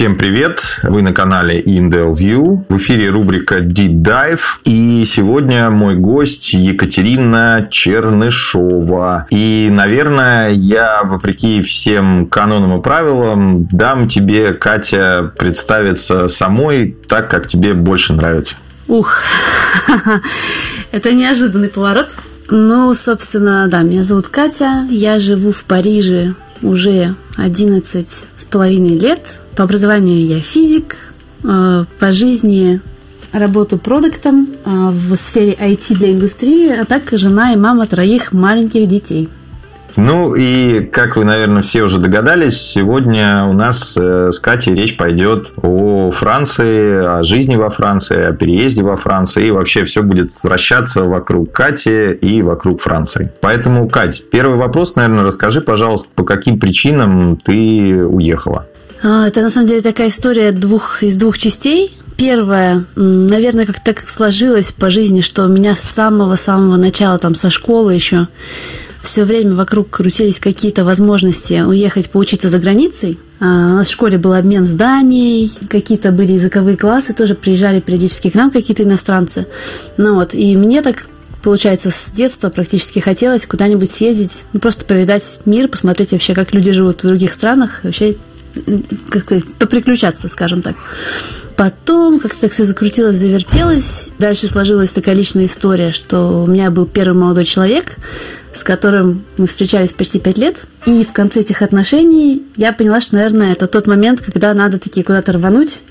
Всем привет! Вы на канале Indel View. В эфире рубрика Deep Dive. И сегодня мой гость Екатерина Чернышова. И, наверное, я, вопреки всем канонам и правилам, дам тебе, Катя, представиться самой так, как тебе больше нравится. Ух, это неожиданный поворот. Ну, собственно, да, меня зовут Катя, я живу в Париже уже 11 с половиной лет. По образованию я физик, э, по жизни работаю продуктом э, в сфере IT для индустрии, а так жена и мама троих маленьких детей – ну и, как вы, наверное, все уже догадались, сегодня у нас э, с Катей речь пойдет о Франции, о жизни во Франции, о переезде во Францию. И вообще все будет вращаться вокруг Кати и вокруг Франции. Поэтому, Кать, первый вопрос, наверное, расскажи, пожалуйста, по каким причинам ты уехала? А, это на самом деле такая история двух, из двух частей. Первое, наверное, как так сложилось по жизни, что у меня с самого-самого начала, там, со школы еще, все время вокруг крутились какие-то возможности уехать поучиться за границей. А, у нас в школе был обмен зданий, какие-то были языковые классы, тоже приезжали периодически к нам какие-то иностранцы. Ну вот, и мне так получается, с детства практически хотелось куда-нибудь съездить, ну, просто повидать мир, посмотреть вообще, как люди живут в других странах, вообще как сказать, поприключаться, скажем так. Потом как-то все закрутилось, завертелось. Дальше сложилась такая личная история, что у меня был первый молодой человек, с которым мы встречались почти пять лет. И в конце этих отношений я поняла, что, наверное, это тот момент, когда надо таки куда-то рвануть,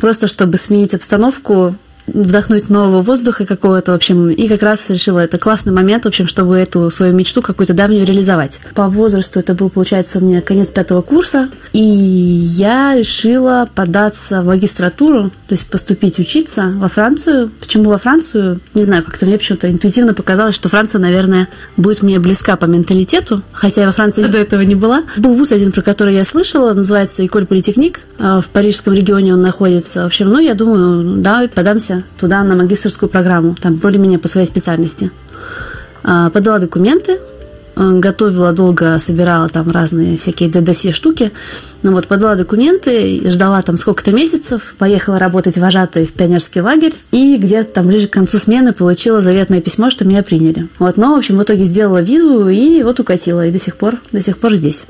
просто чтобы сменить обстановку, вдохнуть нового воздуха какого-то, в общем, и как раз решила, это классный момент, в общем, чтобы эту свою мечту какую-то давнюю реализовать. По возрасту это был, получается, у меня конец пятого курса, и я решила податься в магистратуру, то есть поступить учиться во Францию. Почему во Францию? Не знаю, как-то мне почему-то интуитивно показалось, что Франция, наверное, будет мне близка по менталитету, хотя я во Франции до этого не была. Был вуз один, про который я слышала, называется Эколь Политехник, а, в парижском регионе он находится. В общем, ну, я думаю, да, подамся туда на магистрскую программу, там более-менее по своей специальности. А, подала документы, э, готовила долго, собирала там разные всякие досье штуки. Ну вот, подала документы, ждала там сколько-то месяцев, поехала работать вожатой в пионерский лагерь, и где-то там ближе к концу смены получила заветное письмо, что меня приняли. Вот, но, в общем, в итоге сделала визу и вот укатила, и до сих пор, до сих пор здесь.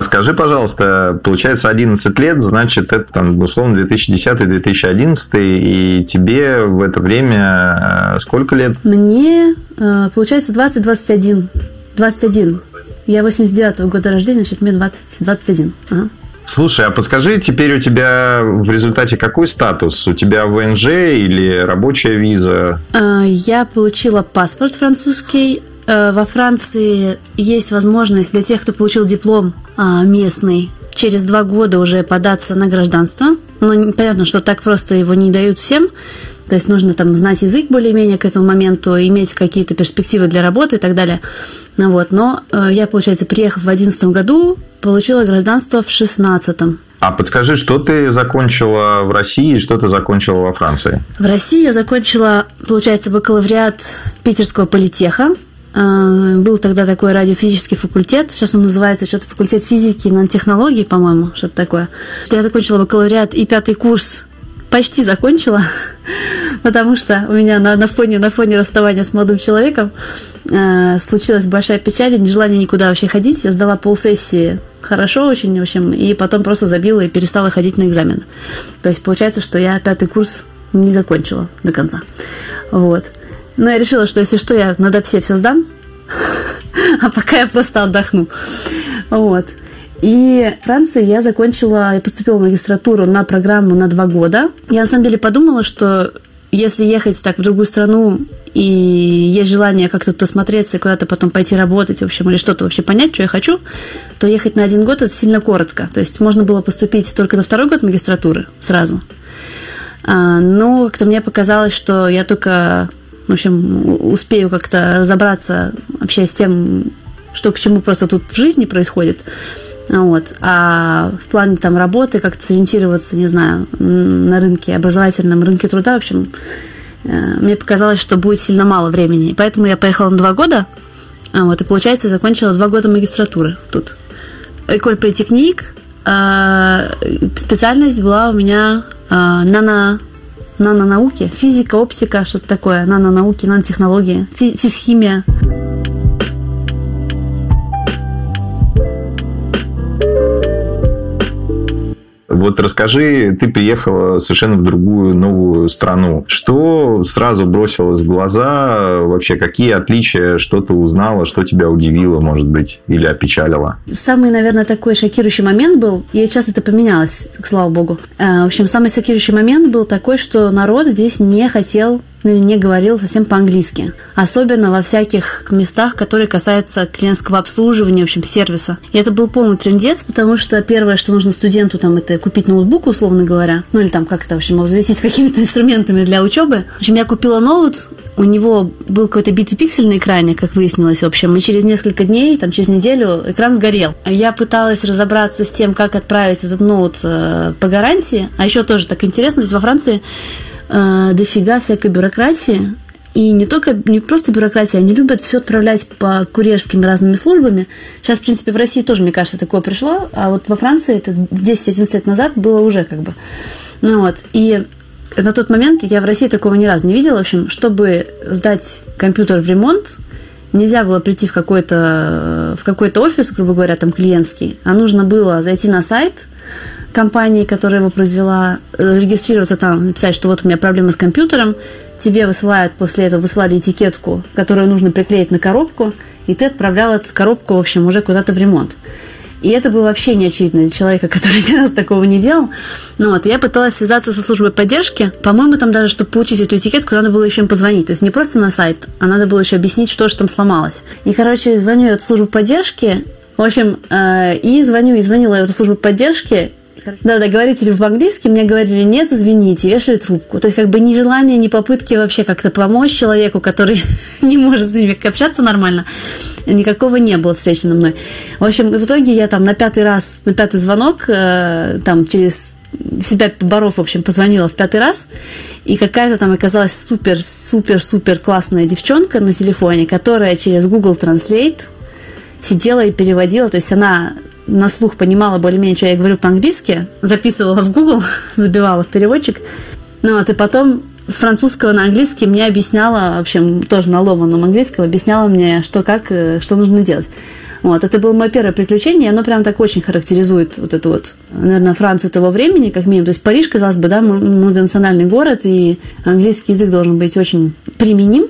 Скажи, пожалуйста, получается 11 лет, значит, это там, условно, 2010-2011, и тебе в это время э, сколько лет? Мне, э, получается, 20-21. 21. Я 89-го года рождения, значит, мне 20, 21. Ага. Слушай, а подскажи, теперь у тебя в результате какой статус? У тебя ВНЖ или рабочая виза? Э, я получила паспорт французский, во Франции есть возможность для тех, кто получил диплом а, местный, через два года уже податься на гражданство. Ну, понятно, что так просто его не дают всем. То есть нужно там знать язык более-менее к этому моменту, иметь какие-то перспективы для работы и так далее. Ну, вот. Но э, я, получается, приехав в 2011 году, получила гражданство в 2016. А подскажи, что ты закончила в России и что ты закончила во Франции? В России я закончила, получается, бакалавриат Питерского политеха был тогда такой радиофизический факультет, сейчас он называется что-то факультет физики и нанотехнологий, по-моему, что-то такое. Я закончила бакалавриат и пятый курс почти закончила, потому что у меня на, на, фоне, на фоне расставания с молодым человеком э, случилась большая печаль, нежелание никуда вообще ходить. Я сдала полсессии хорошо очень, в общем, и потом просто забила и перестала ходить на экзамены. То есть получается, что я пятый курс не закончила до конца. Вот. Но я решила, что если что, я на допсе все сдам, а пока я просто отдохну. Вот. И в Франции я закончила и поступила в магистратуру на программу на два года. Я на самом деле подумала, что если ехать так в другую страну и есть желание как-то тут осмотреться и куда-то потом пойти работать, в общем, или что-то вообще понять, что я хочу, то ехать на один год это сильно коротко. То есть можно было поступить только на второй год магистратуры сразу. А, но как-то мне показалось, что я только в общем, успею как-то разобраться вообще с тем, что к чему просто тут в жизни происходит. Вот. А в плане там работы, как-то сориентироваться, не знаю, на рынке, образовательном рынке труда, в общем, э, мне показалось, что будет сильно мало времени. Поэтому я поехала на два года, вот, и получается, закончила два года магистратуры тут. Эколь Политехник, э, специальность была у меня э, нано, нанонауки, физика, оптика, что-то такое, нанонауки, нанотехнологии, физхимия. Вот расскажи, ты приехала совершенно в другую новую страну. Что сразу бросилось в глаза? Вообще, какие отличия? Что ты узнала? Что тебя удивило, может быть, или опечалило? Самый, наверное, такой шокирующий момент был, и сейчас это поменялось, слава богу. Э, в общем, самый шокирующий момент был такой, что народ здесь не хотел не говорил совсем по-английски. Особенно во всяких местах, которые касаются клиентского обслуживания, в общем, сервиса. И это был полный трендец, потому что первое, что нужно студенту, там, это купить ноутбук, условно говоря. Ну, или там как-то, в общем, обзавестись какими-то инструментами для учебы. В общем, я купила ноут, у него был какой-то битый пиксель на экране, как выяснилось, в общем, и через несколько дней, там, через неделю экран сгорел. Я пыталась разобраться с тем, как отправить этот ноут э, по гарантии, а еще тоже так интересно, то есть во Франции э, дофига всякой бюрократии. И не только, не просто бюрократия, они любят все отправлять по курьерскими разными службами. Сейчас, в принципе, в России тоже, мне кажется, такое пришло, а вот во Франции это 10-11 лет назад было уже как бы. Ну вот, и на тот момент я в России такого ни разу не видела. В общем, чтобы сдать компьютер в ремонт, нельзя было прийти в какой-то в какой-то офис, грубо говоря, там клиентский, а нужно было зайти на сайт – компании, которая его произвела, зарегистрироваться там, написать, что вот у меня проблема с компьютером, тебе высылают после этого, высылали этикетку, которую нужно приклеить на коробку, и ты отправлял эту коробку, в общем, уже куда-то в ремонт. И это было вообще не очевидно для человека, который ни раз такого не делал. Ну вот, я пыталась связаться со службой поддержки. По-моему, там даже, чтобы получить эту этикетку, надо было еще им позвонить. То есть не просто на сайт, а надо было еще объяснить, что же там сломалось. И, короче, звоню я в службу поддержки, в общем, э, и звоню, и звонила я в эту службу поддержки, да, да, говорите ли вы по-английски, мне говорили, нет, извините, вешали трубку. То есть как бы ни желания, ни попытки вообще как-то помочь человеку, который не может с ними общаться нормально, никакого не было встречено мной. В общем, в итоге я там на пятый раз, на пятый звонок, э, там через себя поборов, в общем, позвонила в пятый раз, и какая-то там оказалась супер-супер-супер классная девчонка на телефоне, которая через Google Translate сидела и переводила, то есть она на слух понимала более-менее, что я говорю по-английски, записывала в Google, забивала в переводчик. Ну вот, и потом с французского на английский мне объясняла, в общем, тоже на ломаном английском, объясняла мне, что как, э, что нужно делать. Вот, это было мое первое приключение, и оно прям так очень характеризует вот эту вот, наверное, Францию того времени, как минимум. То есть Париж, казалось бы, да, многонациональный город, и английский язык должен быть очень применим.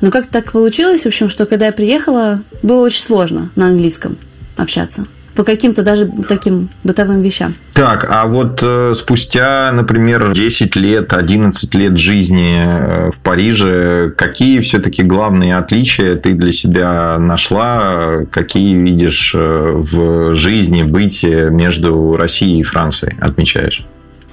Но как так получилось, в общем, что когда я приехала, было очень сложно на английском общаться по каким-то даже таким бытовым вещам. Так, а вот э, спустя, например, 10 лет, 11 лет жизни э, в Париже, какие все-таки главные отличия ты для себя нашла? Какие видишь э, в жизни бытие между Россией и Францией, отмечаешь?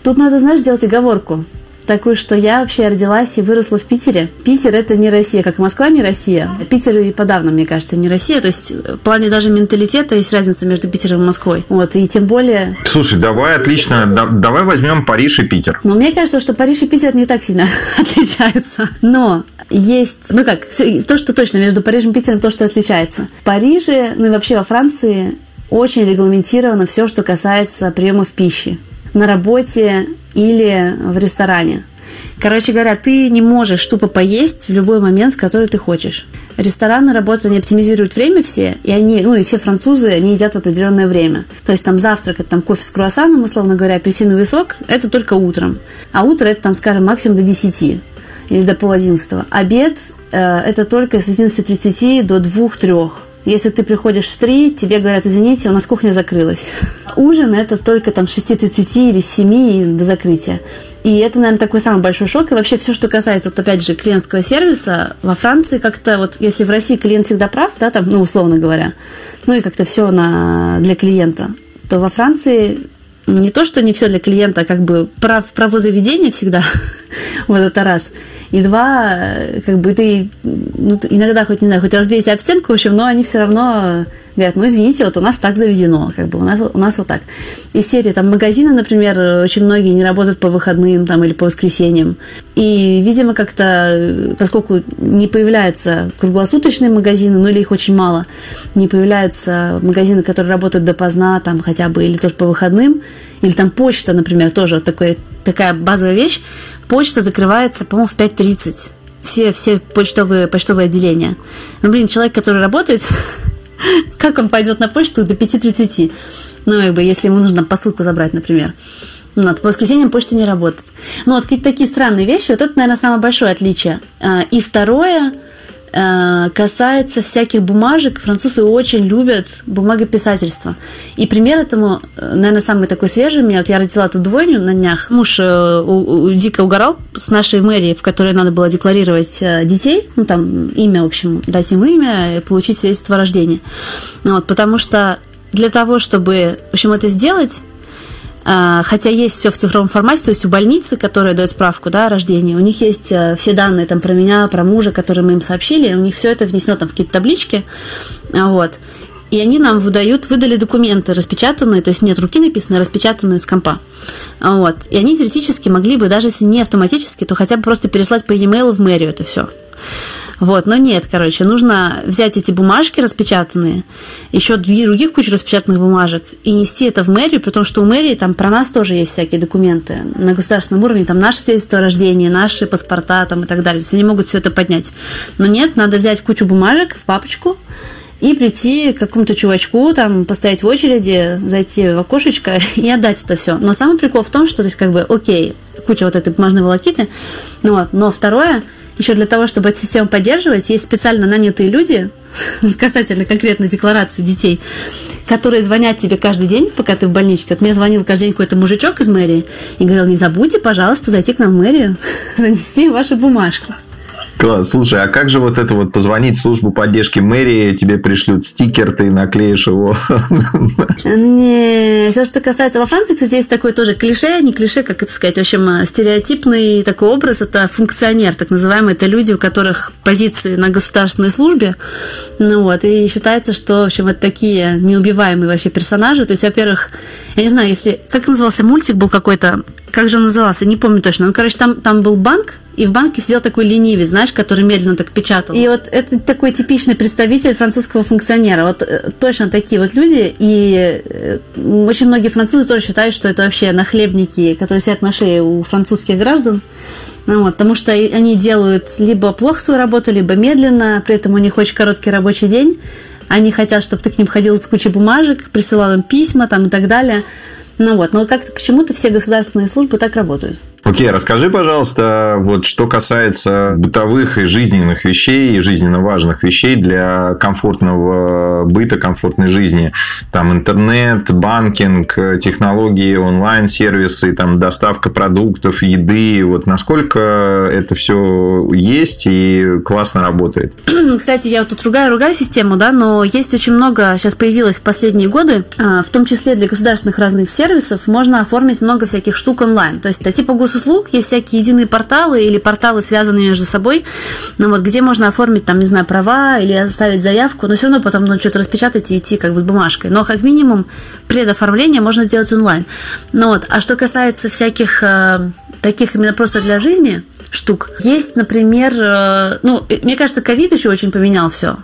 Тут надо, знаешь, делать оговорку такую, что я вообще родилась и выросла в Питере. Питер это не Россия, как Москва не Россия. Питер и подавно, мне кажется, не Россия. То есть в плане даже менталитета есть разница между Питером и Москвой. Вот, и тем более... Слушай, давай, отлично. Да, давай возьмем Париж и Питер. Ну, мне кажется, что Париж и Питер не так сильно отличаются. Но есть, ну как, то, что точно между Парижем и Питером, то, что отличается. В Париже, ну и вообще во Франции очень регламентировано все, что касается приемов пищи. На работе или в ресторане. Короче говоря, ты не можешь тупо поесть в любой момент, который ты хочешь. Рестораны работают, они оптимизируют время все, и они, ну и все французы, они едят в определенное время. То есть там завтрак, это там кофе с круассаном, условно говоря, апельсиновый сок, это только утром. А утро это там, скажем, максимум до 10 или до пол одиннадцатого. Обед э, это только с 11.30 до 2-3. Если ты приходишь в 3, тебе говорят, извините, у нас кухня закрылась. Ужин это только там с 6.30 или с 7 до закрытия. И это, наверное, такой самый большой шок. И вообще все, что касается, вот опять же, клиентского сервиса, во Франции как-то вот, если в России клиент всегда прав, да, там, ну, условно говоря, ну и как-то все на, для клиента, то во Франции не то, что не все для клиента, а как бы прав, право заведения всегда, вот это раз. И два, э, как бы ты, ну, иногда хоть, не знаю, хоть разбейся об стенку, в общем, но они все равно говорят, ну, извините, вот у нас так заведено, как бы у нас, у нас вот так. Из серии, там, магазины, например, очень многие не работают по выходным, там, или по воскресеньям. И, видимо, как-то, поскольку не появляются круглосуточные магазины, ну, или их очень мало, не появляются магазины, которые работают допоздна, там, хотя бы, или тоже по выходным, или там почта, например, тоже вот такой, такая базовая вещь. Почта закрывается, по-моему, в 5.30 все, все почтовые, почтовые отделения. Ну, блин, человек, который работает как он пойдет на почту до 5.30? Ну, как бы, если ему нужно посылку забрать, например. Ну, вот, по воскресеньям почта не работает. Ну, вот какие-то такие странные вещи. Вот это, наверное, самое большое отличие. А, и второе – касается всяких бумажек. Французы очень любят бумагописательство. И пример этому, э, наверное, самый такой свежий у меня. Вот я родила тут двойню на днях. Муж э, у, у, дико угорал с нашей мэрии, в которой надо было декларировать детей. Ну, там имя, в общем, дать им имя и получить свидетельство о рождении. Вот, потому что для того, чтобы, в общем, это сделать, хотя есть все в цифровом формате, то есть у больницы, которая дает справку да, о рождении, у них есть э, все данные там, про меня, про мужа, которые мы им сообщили, у них все это внесено там, в какие-то таблички. А, вот. И они нам выдают, выдали документы распечатанные, то есть нет руки написанные, распечатанные с компа. А, вот. И они теоретически могли бы, даже если не автоматически, то хотя бы просто переслать по e-mail в мэрию это все. Вот, но нет, короче, нужно взять эти бумажки распечатанные, еще других, кучу распечатанных бумажек и нести это в мэрию, потому что у мэрии там про нас тоже есть всякие документы на государственном уровне, там наши свидетельства о рождении, наши паспорта там и так далее. То есть они могут все это поднять. Но нет, надо взять кучу бумажек в папочку, и прийти к какому-то чувачку, там, постоять в очереди, зайти в окошечко и отдать это все. Но самый прикол в том, что, то есть, как бы, окей, куча вот этой бумажной волокиты, ну вот, но второе – еще для того, чтобы эту систему поддерживать, есть специально нанятые люди, касательно конкретно декларации детей, которые звонят тебе каждый день, пока ты в больничке. Вот мне звонил каждый день какой-то мужичок из мэрии и говорил, не забудьте, пожалуйста, зайти к нам в мэрию, занести ваши бумажки. Класс. Слушай, а как же вот это вот позвонить в службу поддержки мэрии, тебе пришлют стикер, ты наклеишь его? Не, все, что касается... Во Франции, кстати, есть такой тоже клише, не клише, как это сказать, в общем, стереотипный такой образ, это функционер, так называемый, это люди, у которых позиции на государственной службе, ну вот, и считается, что, в общем, это такие неубиваемые вообще персонажи, то есть, во-первых, я не знаю, если... Как назывался мультик был какой-то, как же он назывался, не помню точно, ну, короче, там, там был банк, и в банке сидел такой ленивец, знаешь, который медленно так печатал. И вот это такой типичный представитель французского функционера. Вот э, точно такие вот люди. И э, очень многие французы тоже считают, что это вообще нахлебники, которые сидят на шее у французских граждан. Ну, вот, потому что они делают либо плохо свою работу, либо медленно, при этом у них очень короткий рабочий день. Они хотят, чтобы ты к ним ходил с кучей бумажек, присылал им письма там, и так далее. Ну вот, но как-то к чему-то все государственные службы так работают. Окей, расскажи, пожалуйста, вот что касается бытовых и жизненных вещей, и жизненно важных вещей для комфортного быта, комфортной жизни. Там интернет, банкинг, технологии, онлайн-сервисы, там доставка продуктов, еды. Вот насколько это все есть и классно работает? Кстати, я вот тут ругаю, ругаю систему, да, но есть очень много, сейчас появилось в последние годы, а, в том числе для государственных разных сервисов, можно оформить много всяких штук онлайн. То есть это типа госуслуг, есть всякие единые порталы или порталы, связанные между собой, ну, вот, где можно оформить, там, не знаю, права или оставить заявку, но все равно потом нужно что-то распечатать и идти как бы бумажкой. Но как минимум предоформление можно сделать онлайн. Ну, вот. А что касается всяких э, таких именно просто для жизни штук, есть, например, э, ну, мне кажется, ковид еще очень поменял все.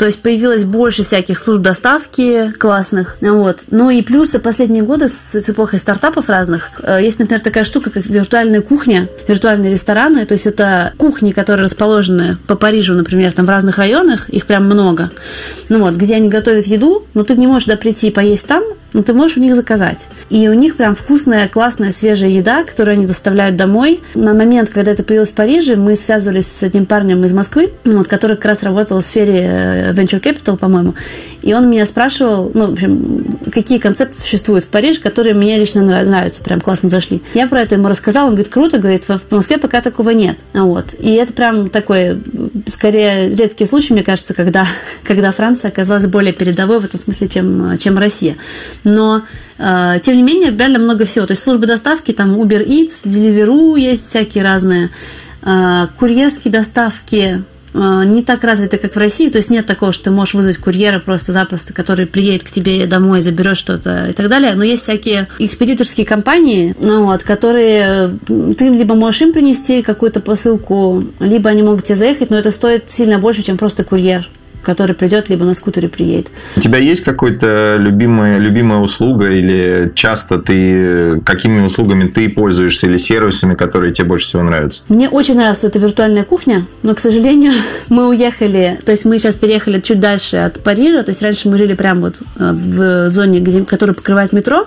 То есть появилось больше всяких служб доставки классных. Вот. Ну и плюс последние годы с, эпохой стартапов разных э, есть, например, такая штука, как виртуальная кухня, виртуальные рестораны. То есть это кухни, которые расположены по Парижу, например, там в разных районах, их прям много. Ну вот, где они готовят еду, но ты не можешь туда прийти и поесть там, но ты можешь у них заказать. И у них прям вкусная, классная, свежая еда, которую они доставляют домой. На момент, когда это появилось в Париже, мы связывались с одним парнем из Москвы, вот, который как раз работал в сфере э, Venture Capital, по-моему. И он меня спрашивал, ну, в общем, какие концепты существуют в Париже, которые мне лично нравятся, прям классно зашли. Я про это ему рассказала, он говорит, круто, говорит, в Москве пока такого нет. Вот. И это прям такой, скорее, редкий случай, мне кажется, когда, когда Франция оказалась более передовой в этом смысле, чем, чем Россия но э, тем не менее реально много всего. То есть службы доставки, там Uber Eats, Deliveroo есть всякие разные. А, курьерские доставки а, не так развиты, как в России. То есть нет такого, что ты можешь вызвать курьера просто-запросто, который приедет к тебе домой, заберет что-то и так далее. Но есть всякие экспедиторские компании, ну, вот, которые ты либо можешь им принести какую-то посылку, либо они могут тебе заехать, но это стоит сильно больше, чем просто курьер который придет, либо на скутере приедет. У тебя есть какая-то любимая, любимая услуга или часто ты какими услугами ты пользуешься или сервисами, которые тебе больше всего нравятся? Мне очень нравится эта виртуальная кухня, но, к сожалению, мы уехали, то есть мы сейчас переехали чуть дальше от Парижа, то есть раньше мы жили прямо вот э, в зоне, где, которая покрывает метро,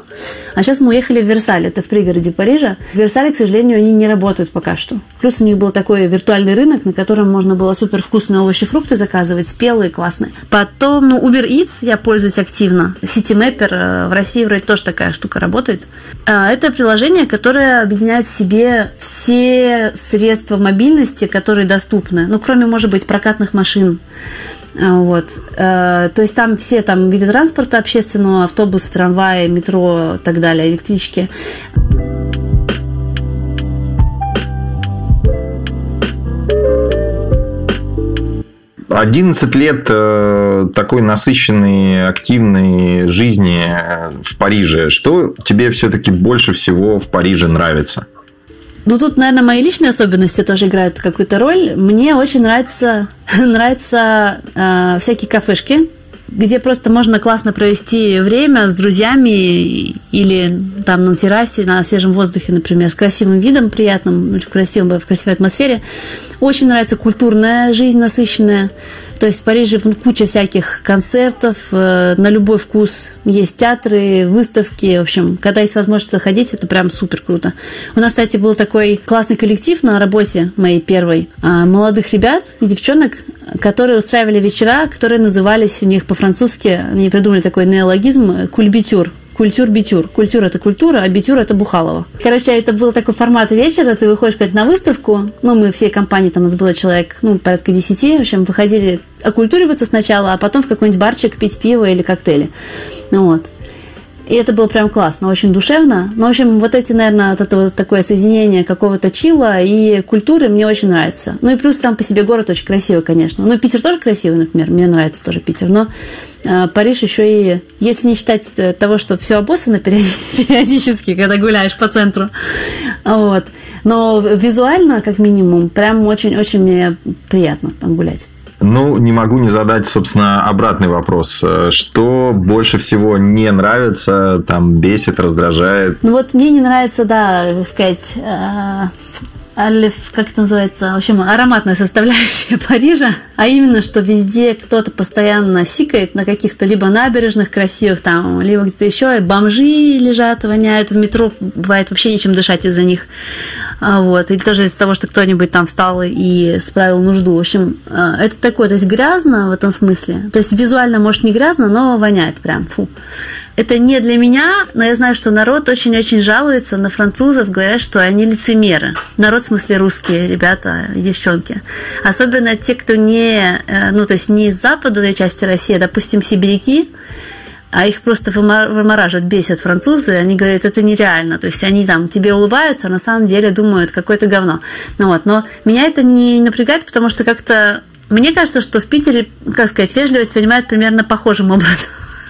а сейчас мы уехали в Версаль, это в пригороде Парижа. В Версале, к сожалению, они не работают пока что. Плюс у них был такой виртуальный рынок, на котором можно было супер вкусные овощи, фрукты заказывать, спелые белые классные. Потом, ну, Uber Eats я пользуюсь активно. CityMapper э, в России вроде тоже такая штука работает. А, это приложение, которое объединяет в себе все средства мобильности, которые доступны. Ну, кроме, может быть, прокатных машин. А, вот. Э, то есть там все там виды транспорта общественного, автобус, трамваи, метро и так далее, электрички. 11 лет э, такой насыщенной, активной жизни э, в Париже. Что тебе все-таки больше всего в Париже нравится? Ну, тут, наверное, мои личные особенности тоже играют какую-то роль. Мне очень нравится, нравятся э, всякие кафешки, где просто можно классно провести время с друзьями или там на террасе, на свежем воздухе, например, с красивым видом, приятным, в, красивом, в красивой атмосфере. Очень нравится культурная жизнь насыщенная. То есть в Париже куча всяких концертов, э, на любой вкус. Есть театры, выставки. В общем, когда есть возможность ходить, это прям супер круто. У нас, кстати, был такой классный коллектив на работе моей первой. А, молодых ребят и девчонок, которые устраивали вечера, которые назывались у них по-французски, они придумали такой неологизм «кульбитюр». Культур-битюр. Культура – это культура, а битюр – это Бухалова. Короче, это был такой формат вечера, ты выходишь как на выставку, ну, мы всей компании, там у нас было человек, ну, порядка десяти, в общем, выходили окультуриваться сначала, а потом в какой-нибудь барчик пить пиво или коктейли. Ну, вот. И это было прям классно, очень душевно. Ну, в общем, вот эти, наверное, вот это вот такое соединение какого-то чила и культуры мне очень нравится. Ну и плюс сам по себе город очень красивый, конечно. Ну, Питер тоже красивый, например, мне нравится тоже Питер. Но э, Париж еще и, если не считать э, того, что все обоссано периодически, когда гуляешь по центру. Вот. Но визуально, как минимум, прям очень-очень мне приятно там гулять. Ну, не могу не задать, собственно, обратный вопрос. Что больше всего не нравится, там, бесит, раздражает? Ну, вот мне не нравится, да, как сказать, э, алиф, как это называется, в общем, ароматная составляющая Парижа, а именно, что везде кто-то постоянно сикает на каких-то либо набережных красивых там, либо где-то еще, и бомжи лежат, воняют, в метро бывает вообще нечем дышать из-за них. А, вот, или тоже из-за того, что кто-нибудь там встал и справил нужду. В общем, а, это такое, то есть грязно в этом смысле. То есть визуально, может, не грязно, но воняет прям, фу. Это не для меня, но я знаю, что народ очень-очень жалуется на французов, говорят, что они лицемеры. Народ, в смысле, русские ребята, девчонки. Особенно те, кто не, э, ну, то есть не из западной части России, а, допустим, сибиряки, а их просто вымораживают, бесят французы, они говорят, это нереально, то есть они там тебе улыбаются, а на самом деле думают, какое-то говно. Ну вот, но меня это не напрягает, потому что как-то мне кажется, что в Питере, как сказать, вежливость понимают примерно похожим образом.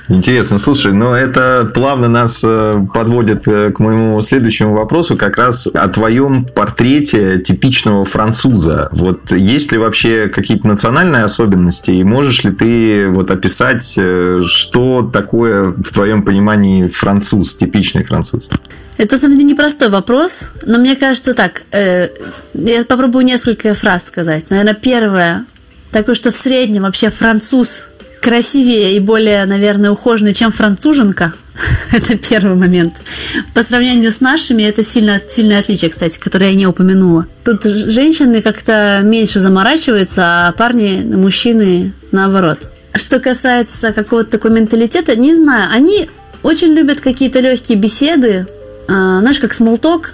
Интересно, слушай, ну это плавно нас э, подводит э, к моему следующему вопросу, как раз о твоем портрете типичного француза. Вот есть ли вообще какие-то национальные особенности, и можешь ли ты вот описать, э, что такое в твоем понимании француз, типичный француз? Это, на самом деле, непростой вопрос, но мне кажется так. Э, я попробую несколько фраз сказать. Наверное, первое, такое, что в среднем вообще француз красивее и более, наверное, ухоженный, чем француженка. это первый момент. По сравнению с нашими, это сильно, сильное отличие, кстати, которое я не упомянула. Тут женщины как-то меньше заморачиваются, а парни, мужчины наоборот. Что касается какого-то такого менталитета, не знаю, они очень любят какие-то легкие беседы, а, знаешь, как смолток,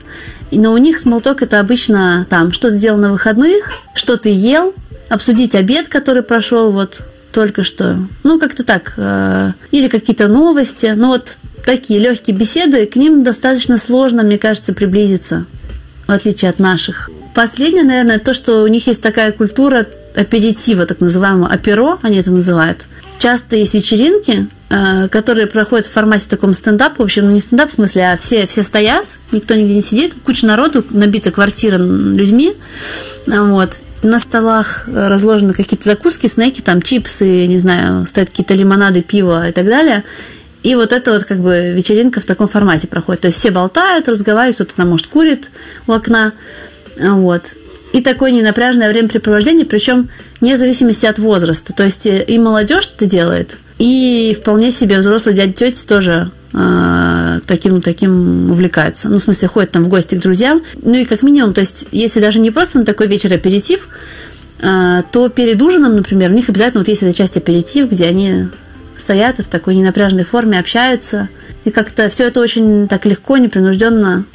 но у них смолток это обычно там, что ты делал на выходных, что ты ел, обсудить обед, который прошел вот только что. Ну, как-то так. Э, или какие-то новости. Ну, вот такие легкие беседы, к ним достаточно сложно, мне кажется, приблизиться, в отличие от наших. последнее, наверное, то, что у них есть такая культура аперитива, так называемого аперо, они это называют. Часто есть вечеринки, э, которые проходят в формате таком стендапа, в общем, ну не стендап в смысле, а все, все стоят, никто нигде не сидит, куча народу, набита квартира людьми, вот, на столах разложены какие-то закуски, снеки, там чипсы, не знаю, стоят какие-то лимонады, пиво и так далее. И вот это вот как бы вечеринка в таком формате проходит. То есть все болтают, разговаривают, кто-то там, может, курит у окна. Вот. И такое ненапряжное времяпрепровождение, причем вне зависимости от возраста. То есть и молодежь это делает, и вполне себе взрослые дяди тети тоже э, таким, таким увлекаются. Ну, в смысле, ходят там в гости к друзьям. Ну и как минимум, то есть, если даже не просто на такой вечер аперитив, э, то перед ужином, например, у них обязательно вот есть эта часть аперитив, где они стоят и в такой ненапряженной форме общаются. И как-то все это очень так легко, непринужденно,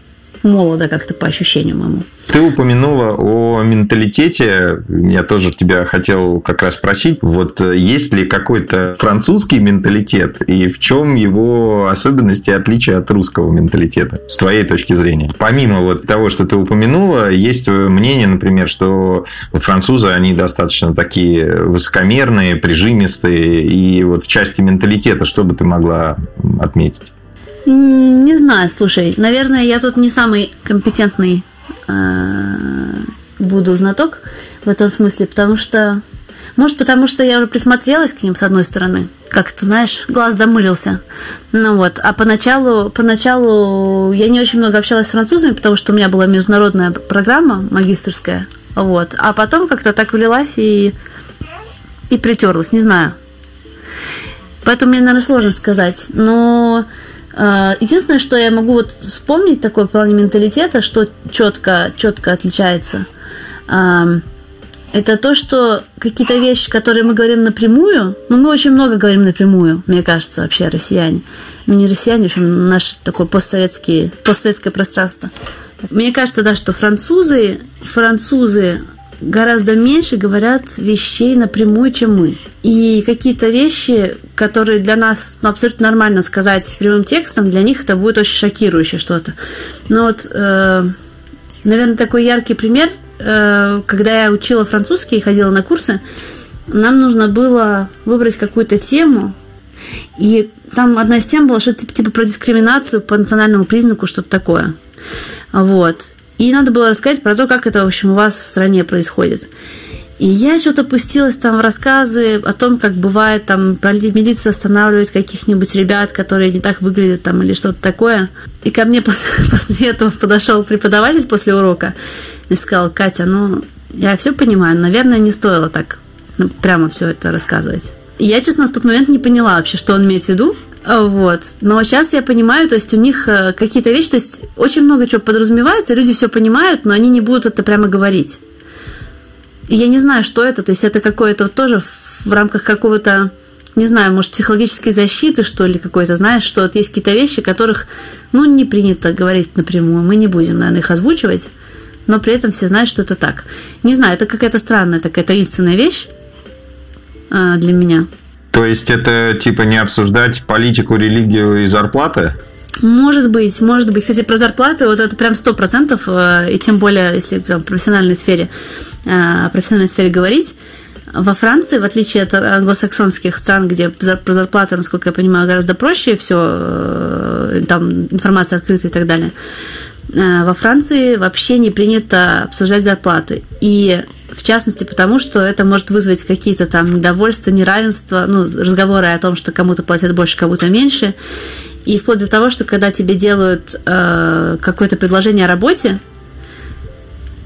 молодо как-то по ощущениям моему. Ты упомянула о менталитете. Я тоже тебя хотел как раз спросить. Вот э, есть ли какой-то французский менталитет и в чем его особенности и отличия от русского менталитета, с твоей точки зрения? Помимо вот того, что ты упомянула, есть мнение, например, что французы, они достаточно такие высокомерные, прижимистые. И вот в части менталитета что бы ты могла отметить? Не знаю, слушай, наверное, я тут не самый компетентный Э, буду знаток в этом смысле, потому что... Может, потому что я уже присмотрелась к ним с одной стороны. Как ты знаешь, глаз замылился. Ну вот. А поначалу, поначалу я не очень много общалась с французами, потому что у меня была международная программа магистрская. Вот. А потом как-то так влилась и, и притерлась, не знаю. Поэтому мне, наверное, сложно сказать. Но а, единственное, что я могу вот вспомнить такое в плане менталитета, что четко, четко отличается, это то, что какие-то вещи, которые мы говорим напрямую, ну, мы очень много говорим напрямую, мне кажется, вообще, россияне. Ну, не россияне, в общем, наше такое постсоветское, постсоветское пространство. Мне кажется, да, что французы, французы гораздо меньше говорят вещей напрямую, чем мы. И какие-то вещи, которые для нас ну, абсолютно нормально сказать прямым текстом, для них это будет очень шокирующее что-то. Но вот, э, наверное, такой яркий пример, э, когда я учила французский и ходила на курсы, нам нужно было выбрать какую-то тему, и там одна из тем была что-то типа про дискриминацию по национальному признаку, что-то такое. Вот. И надо было рассказать про то, как это, в общем, у вас в стране происходит. И я что-то пустилась там в рассказы о том, как бывает там милиция останавливает каких-нибудь ребят, которые не так выглядят там или что-то такое. И ко мне после, после этого подошел преподаватель после урока и сказал, Катя, ну, я все понимаю, наверное, не стоило так ну, прямо все это рассказывать. И я, честно, в тот момент не поняла вообще, что он имеет в виду. Вот. Но сейчас я понимаю, то есть у них э, какие-то вещи, то есть очень много чего подразумевается, люди все понимают, но они не будут это прямо говорить. И я не знаю, что это, то есть это какое-то тоже в рамках какого-то, не знаю, может, психологической защиты, что ли, какой-то, знаешь, что вот есть какие-то вещи, которых, ну, не принято говорить напрямую, мы не будем, наверное, их озвучивать, но при этом все знают, что это так. Не знаю, это какая-то странная такая таинственная вещь э, для меня. То есть это типа не обсуждать политику, религию и зарплаты? Может быть, может быть. Кстати, про зарплаты, вот это прям сто процентов, э, и тем более, если в профессиональной сфере, э, о профессиональной сфере говорить, во Франции, в отличие от англосаксонских стран, где про зарплаты, насколько я понимаю, гораздо проще все, э, там информация открыта и так далее, во Франции вообще не принято обсуждать зарплаты. И в частности, потому что это может вызвать какие-то там недовольства, неравенства, ну, разговоры о том, что кому-то платят больше, кому-то меньше. И вплоть до того, что когда тебе делают э, какое-то предложение о работе,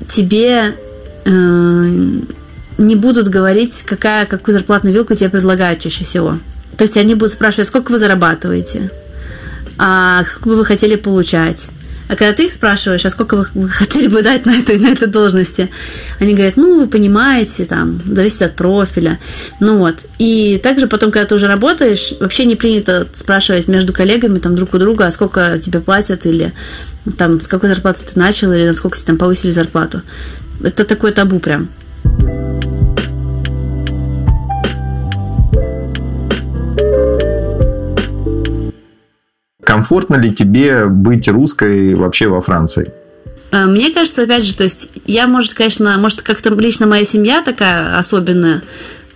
тебе э, не будут говорить, какая, какую зарплатную вилку тебе предлагают чаще всего. То есть они будут спрашивать, сколько вы зарабатываете, а сколько бы вы хотели получать, а когда ты их спрашиваешь, а сколько вы, хотели бы дать на этой, на этой должности, они говорят, ну, вы понимаете, там, зависит от профиля. Ну вот. И также потом, когда ты уже работаешь, вообще не принято спрашивать между коллегами там друг у друга, а сколько тебе платят, или там, с какой зарплаты ты начал, или насколько тебе там повысили зарплату. Это такое табу прям. Комфортно ли тебе быть русской вообще во Франции? Э, мне кажется, опять же, то есть я, может, конечно, может, как-то лично моя семья такая особенная,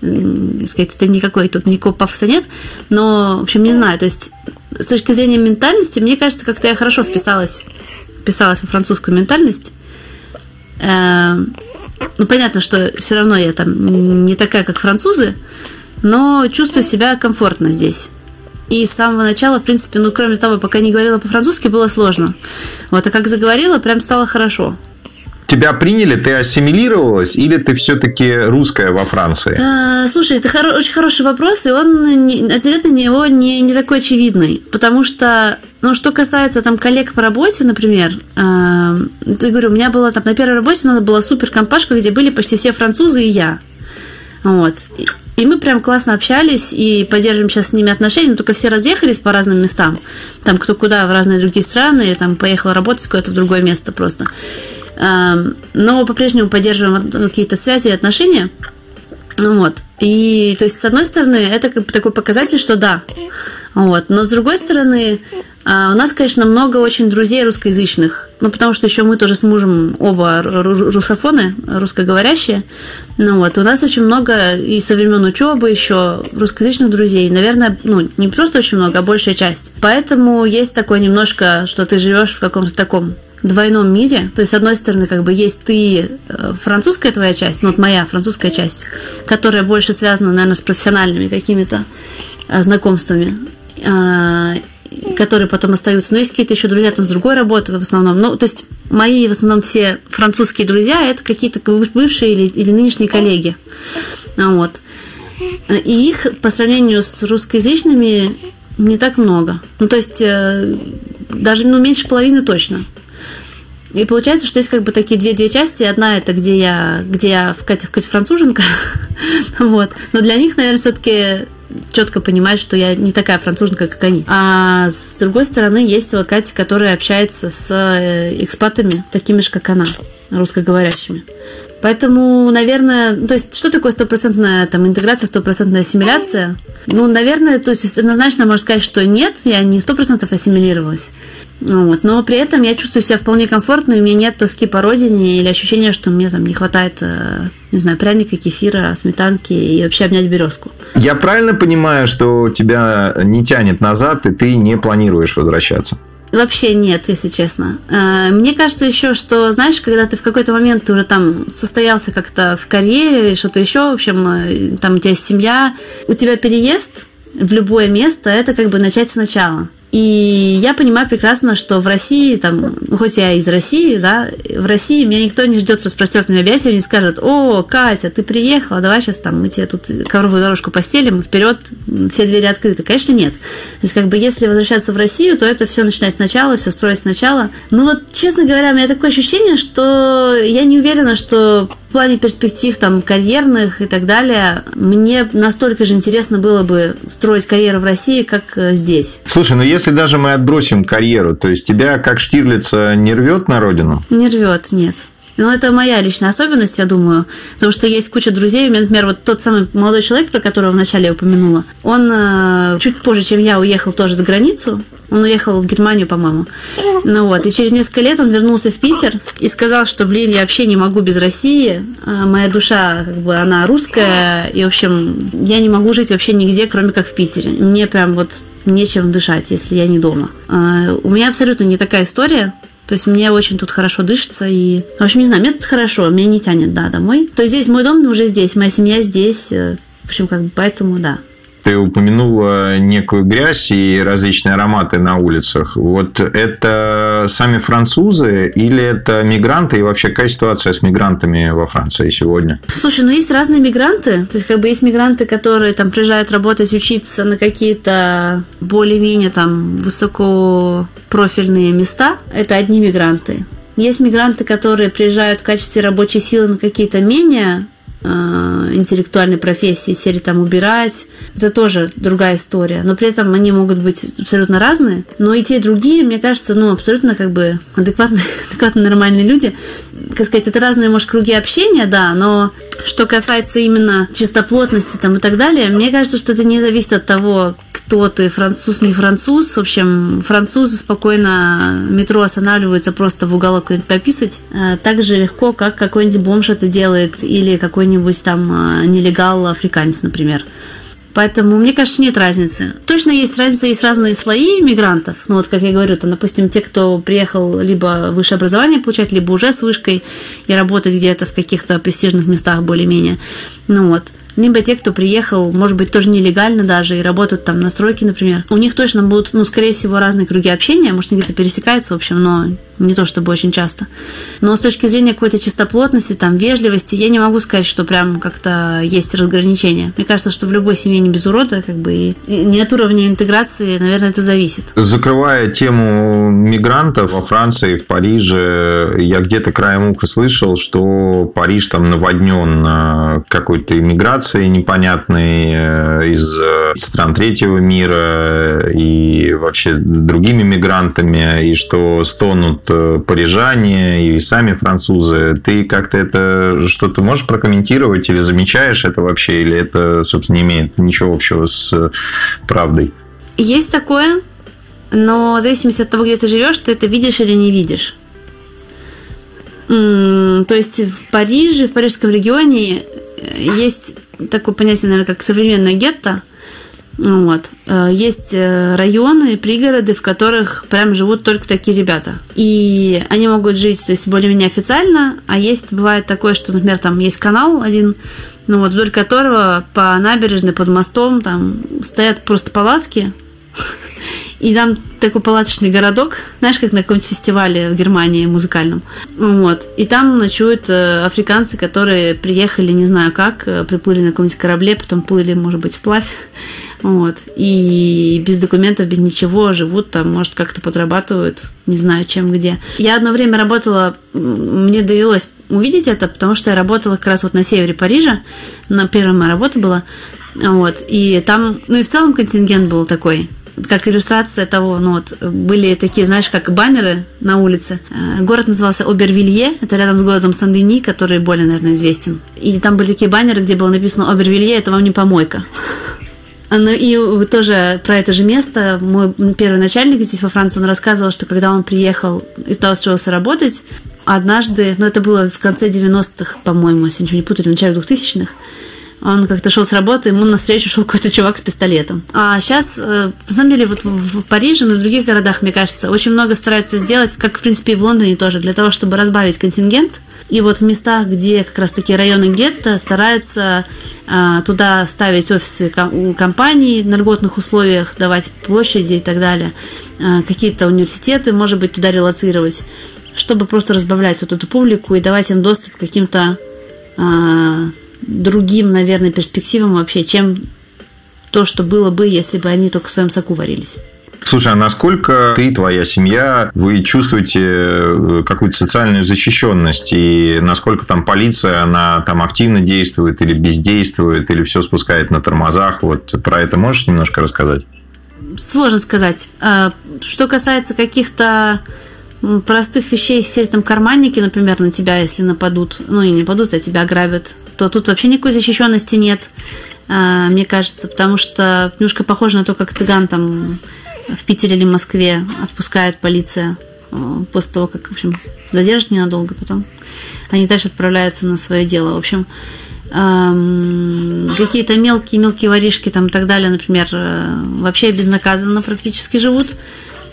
сказать, это никакой тут никакого пафоса нет, но, в общем, не знаю, то есть с точки зрения ментальности, мне кажется, как-то я хорошо вписалась, вписалась во французскую ментальность. Э, ну, понятно, что все равно я там не такая, как французы, но чувствую себя комфортно здесь. И с самого начала, в принципе, ну, кроме того, пока не говорила по-французски, было сложно. Вот, а как заговорила, прям стало хорошо. Тебя приняли, ты ассимилировалась, или ты все-таки русская во Франции? А, слушай, это хоро- очень хороший вопрос, и он не, ответ на него не, не такой очевидный. Потому что, ну, что касается там коллег по работе, например, э, ты говорю, у меня была там на первой работе, нас была супер компашка, где были почти все французы и я. Вот. И мы прям классно общались и поддерживаем сейчас с ними отношения, но только все разъехались по разным местам. Там кто куда, в разные другие страны, там поехал работать куда-то в другое место просто. Но по-прежнему поддерживаем какие-то связи и отношения. Ну вот. И то есть, с одной стороны, это как такой показатель, что да. Вот. Но с другой стороны, а, у нас, конечно, много очень друзей русскоязычных. Ну, потому что еще мы тоже с мужем оба русофоны, русскоговорящие. Ну вот, у нас очень много и со времен учебы еще русскоязычных друзей. Наверное, ну, не просто очень много, а большая часть. Поэтому есть такое немножко, что ты живешь в каком-то таком двойном мире. То есть, с одной стороны, как бы есть ты, э, французская твоя часть, ну, вот моя французская часть, которая больше связана, наверное, с профессиональными какими-то э, знакомствами а, которые потом остаются. Но есть какие-то еще друзья там с другой работы в основном. Ну, то есть мои в основном все французские друзья это какие-то бывшие или, или нынешние коллеги. Вот. И их по сравнению с русскоязычными не так много. Ну, то есть э, даже ну, меньше половины точно. И получается, что есть как бы такие две, две части. Одна это где я, где я в Кате, в Кате француженка. вот. Но для них, наверное, все-таки четко понимать, что я не такая француженка, как они. А с другой стороны, есть Катя, которая общается с э, экспатами, такими же, как она, русскоговорящими. Поэтому, наверное, то есть, что такое стопроцентная там, интеграция, стопроцентная ассимиляция? Ну, наверное, то есть однозначно можно сказать, что нет, я не сто процентов ассимилировалась. Вот. Но при этом я чувствую себя вполне комфортно, и у меня нет тоски по родине или ощущения, что мне там не хватает, э, не знаю, пряника, кефира, сметанки и вообще обнять березку. Я правильно понимаю, что тебя не тянет назад, и ты не планируешь возвращаться? Вообще нет, если честно. Э, мне кажется еще, что, знаешь, когда ты в какой-то момент уже там состоялся как-то в карьере или что-то еще, в общем, э, там у тебя есть семья, у тебя переезд в любое место, это как бы начать сначала. И я понимаю прекрасно, что в России, там, ну, хоть я из России, да, в России меня никто не ждет с распростертыми объятиями, не скажет, о, Катя, ты приехала, давай сейчас там мы тебе тут ковровую дорожку постелим, вперед, все двери открыты. Конечно, нет. То есть, как бы, если возвращаться в Россию, то это все начинать сначала, все строить сначала. Ну вот, честно говоря, у меня такое ощущение, что я не уверена, что в плане перспектив там карьерных и так далее, мне настолько же интересно было бы строить карьеру в России, как э, здесь. Слушай, ну если даже мы отбросим карьеру, то есть тебя как Штирлица не рвет на родину? Не рвет, нет. Но это моя личная особенность, я думаю. Потому что есть куча друзей. У меня, например, вот тот самый молодой человек, про которого вначале я упомянула, он э, чуть позже, чем я, уехал тоже за границу. Он уехал в Германию, по-моему. Ну вот. И через несколько лет он вернулся в Питер и сказал, что, блин, я вообще не могу без России. А моя душа, как бы, она русская. И, в общем, я не могу жить вообще нигде, кроме как в Питере. Мне прям вот нечем дышать, если я не дома. А, у меня абсолютно не такая история. То есть мне очень тут хорошо дышится и... В общем, не знаю, мне тут хорошо, меня не тянет, да, домой. То есть здесь мой дом уже здесь, моя семья здесь. Э, в общем, как бы поэтому, да. Ты упомянула некую грязь и различные ароматы на улицах. Вот это сами французы или это мигранты? И вообще, какая ситуация с мигрантами во Франции сегодня? Слушай, ну есть разные мигранты. То есть, как бы есть мигранты, которые там приезжают работать, учиться на какие-то более-менее там высокопрофильные места. Это одни мигранты. Есть мигранты, которые приезжают в качестве рабочей силы на какие-то менее интеллектуальной профессии, серии там убирать, это тоже другая история. Но при этом они могут быть абсолютно разные. Но и те, и другие, мне кажется, ну, абсолютно как бы адекватные, адекватно нормальные люди. Как сказать, это разные, может, круги общения, да, но что касается именно чистоплотности там и так далее, мне кажется, что это не зависит от того, кто ты, француз, не француз. В общем, французы спокойно метро останавливаются просто в уголок какой-нибудь пописать. Э, так же легко, как какой-нибудь бомж это делает или какой-нибудь там э, нелегал африканец, например. Поэтому, мне кажется, нет разницы. Точно есть разница, есть разные слои мигрантов. Ну, вот, как я говорю, там, допустим, те, кто приехал либо высшее образование получать, либо уже с вышкой и работать где-то в каких-то престижных местах более-менее. Ну, вот либо те, кто приехал, может быть, тоже нелегально даже и работают там на стройке, например. У них точно будут, ну, скорее всего, разные круги общения, может, они где-то пересекаются, в общем, но не то чтобы очень часто. Но с точки зрения какой-то чистоплотности, там, вежливости, я не могу сказать, что прям как-то есть разграничение. Мне кажется, что в любой семье не без урода, как бы, и не от уровня интеграции, наверное, это зависит. Закрывая тему мигрантов во Франции, в Париже, я где-то краем уха слышал, что Париж там наводнен э, какой-то иммиграцией непонятной э, из э, стран третьего мира и вообще другими мигрантами, и что стонут Э, парижане и сами французы. Ты как-то это что-то можешь прокомментировать или замечаешь это вообще, или это, собственно, не имеет ничего общего с э, правдой? Есть такое, но в зависимости от того, где ты живешь, ты это видишь или не видишь. То есть в Париже, в парижском регионе э, есть такое понятие, наверное, как современное гетто – вот. Э, есть э, районы, пригороды, в которых прям живут только такие ребята. И они могут жить, то есть более-менее официально, а есть, бывает такое, что, например, там есть канал один, ну вот, вдоль которого по набережной, под мостом, там стоят просто палатки, и там такой палаточный городок, знаешь, как на каком-нибудь фестивале в Германии музыкальном. Вот. И там ночуют э, африканцы, которые приехали, не знаю как, приплыли на каком-нибудь корабле, потом плыли, может быть, вплавь. Вот. И без документов, без ничего живут там, может, как-то подрабатывают, не знаю, чем, где. Я одно время работала, мне довелось увидеть это, потому что я работала как раз вот на севере Парижа, на первая моя работа была, вот, и там, ну и в целом контингент был такой, как иллюстрация того, ну вот, были такие, знаешь, как баннеры на улице. Э, город назывался Обервилье, это рядом с городом Сандени, который более, наверное, известен. И там были такие баннеры, где было написано Обервилье, это вам не помойка. Ну и тоже про это же место. Мой первый начальник здесь во Франции, он рассказывал, что когда он приехал и туда устроился работать, однажды, ну это было в конце 90-х, по-моему, если ничего не путаю, в начале 2000-х, он как-то шел с работы, ему навстречу шел какой-то чувак с пистолетом. А сейчас, э, самом деле, вот в Париже, но в других городах, мне кажется, очень много стараются сделать, как, в принципе, и в Лондоне тоже, для того, чтобы разбавить контингент – и вот в местах, где как раз таки районы гетто, стараются а, туда ставить офисы компаний на льготных условиях, давать площади и так далее. А, какие-то университеты, может быть, туда релацировать, чтобы просто разбавлять вот эту публику и давать им доступ к каким-то а, другим, наверное, перспективам вообще, чем то, что было бы, если бы они только в своем соку варились. Слушай, а насколько ты и твоя семья, вы чувствуете э, какую-то социальную защищенность? И насколько там полиция, она там активно действует или бездействует, или все спускает на тормозах? Вот про это можешь немножко рассказать? Сложно сказать. А, что касается каких-то простых вещей, если там карманники, например, на тебя, если нападут, ну и не нападут, а тебя ограбят, то тут вообще никакой защищенности нет, а, мне кажется, потому что немножко похоже на то, как цыган там в Питере или Москве отпускает полиция э, после того, как, в общем, задержат ненадолго, потом они дальше отправляются на свое дело. В общем, какие-то мелкие-мелкие воришки там и так далее, например, э, вообще безнаказанно практически живут,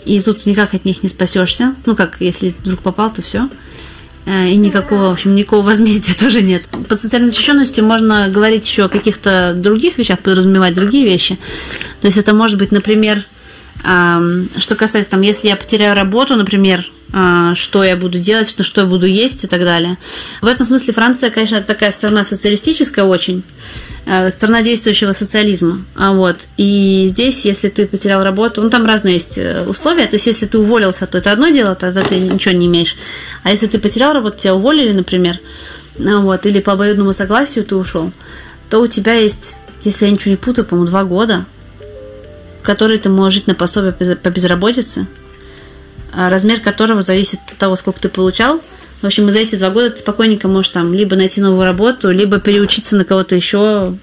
и тут никак от них не спасешься. Ну, как, если вдруг попал, то все. Э, и никакого, в общем, никакого возмездия тоже нет. По социальной защищенности можно говорить еще о каких-то других вещах, подразумевать другие вещи. То есть это может быть, например, что касается, там, если я потеряю работу, например, а, что я буду делать, что, что я буду есть и так далее. В этом смысле Франция, конечно, такая страна социалистическая очень, э, страна действующего социализма. А вот. И здесь, если ты потерял работу, ну там разные есть э, условия. То есть, если ты уволился, то это одно дело, тогда ты ничего не имеешь. А если ты потерял работу, тебя уволили, например, ну вот, или по обоюдному согласию ты ушел, то у тебя есть, если я ничего не путаю, по-моему, два года который ты можешь жить на пособие по безработице, а размер которого зависит от того, сколько ты получал. В общем, за эти два года ты спокойненько можешь там либо найти новую работу, либо переучиться на кого-то еще.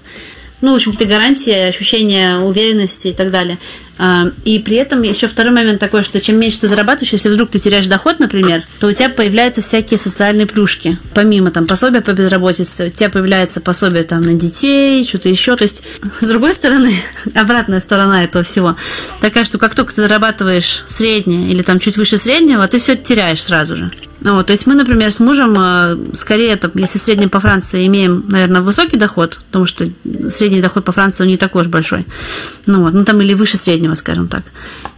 ну, в общем, какие-то гарантии, ощущение уверенности и так далее. А, и при этом еще второй момент такой, что чем меньше ты зарабатываешь, если вдруг ты теряешь доход, например, то у тебя появляются всякие социальные плюшки. Помимо там пособия по безработице, у тебя появляется пособие там на детей, что-то еще. То есть, с другой стороны, обратная сторона этого всего такая, что как только ты зарабатываешь среднее или там чуть выше среднего, ты все теряешь сразу же. Ну, то есть мы, например, с мужем э, скорее, там, если средний по Франции, имеем, наверное, высокий доход, потому что средний доход по Франции не такой уж большой. Ну, вот, ну там или выше среднего, скажем так.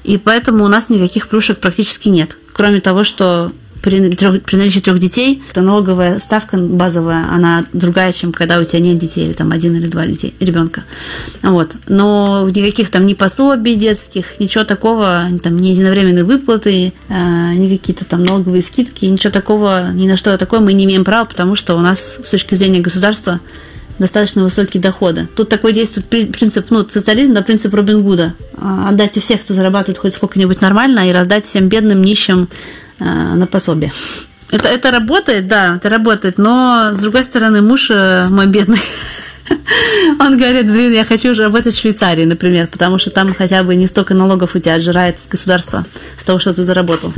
И поэтому у нас никаких плюшек практически нет. Кроме того, что при, трех, при наличии трех детей, то налоговая ставка базовая, она другая, чем когда у тебя нет детей, или там один или два детей, ребенка. Вот. Но никаких там ни пособий детских, ничего такого, там ни единовременные выплаты, э, ни какие-то там налоговые скидки, ничего такого, ни на что такое мы не имеем права, потому что у нас с точки зрения государства достаточно высокие доходы. Тут такой действует принцип, ну, социализм, да, принцип Робин Гуда. А, отдать у всех, кто зарабатывает хоть сколько-нибудь нормально, и раздать всем бедным, нищим, на пособие. Это, это работает, да, это работает, но с другой стороны, муж э, мой бедный, он говорит, блин, я хочу уже работать в Швейцарии, например, потому что там хотя бы не столько налогов у тебя отжирает государство с того, что ты заработал.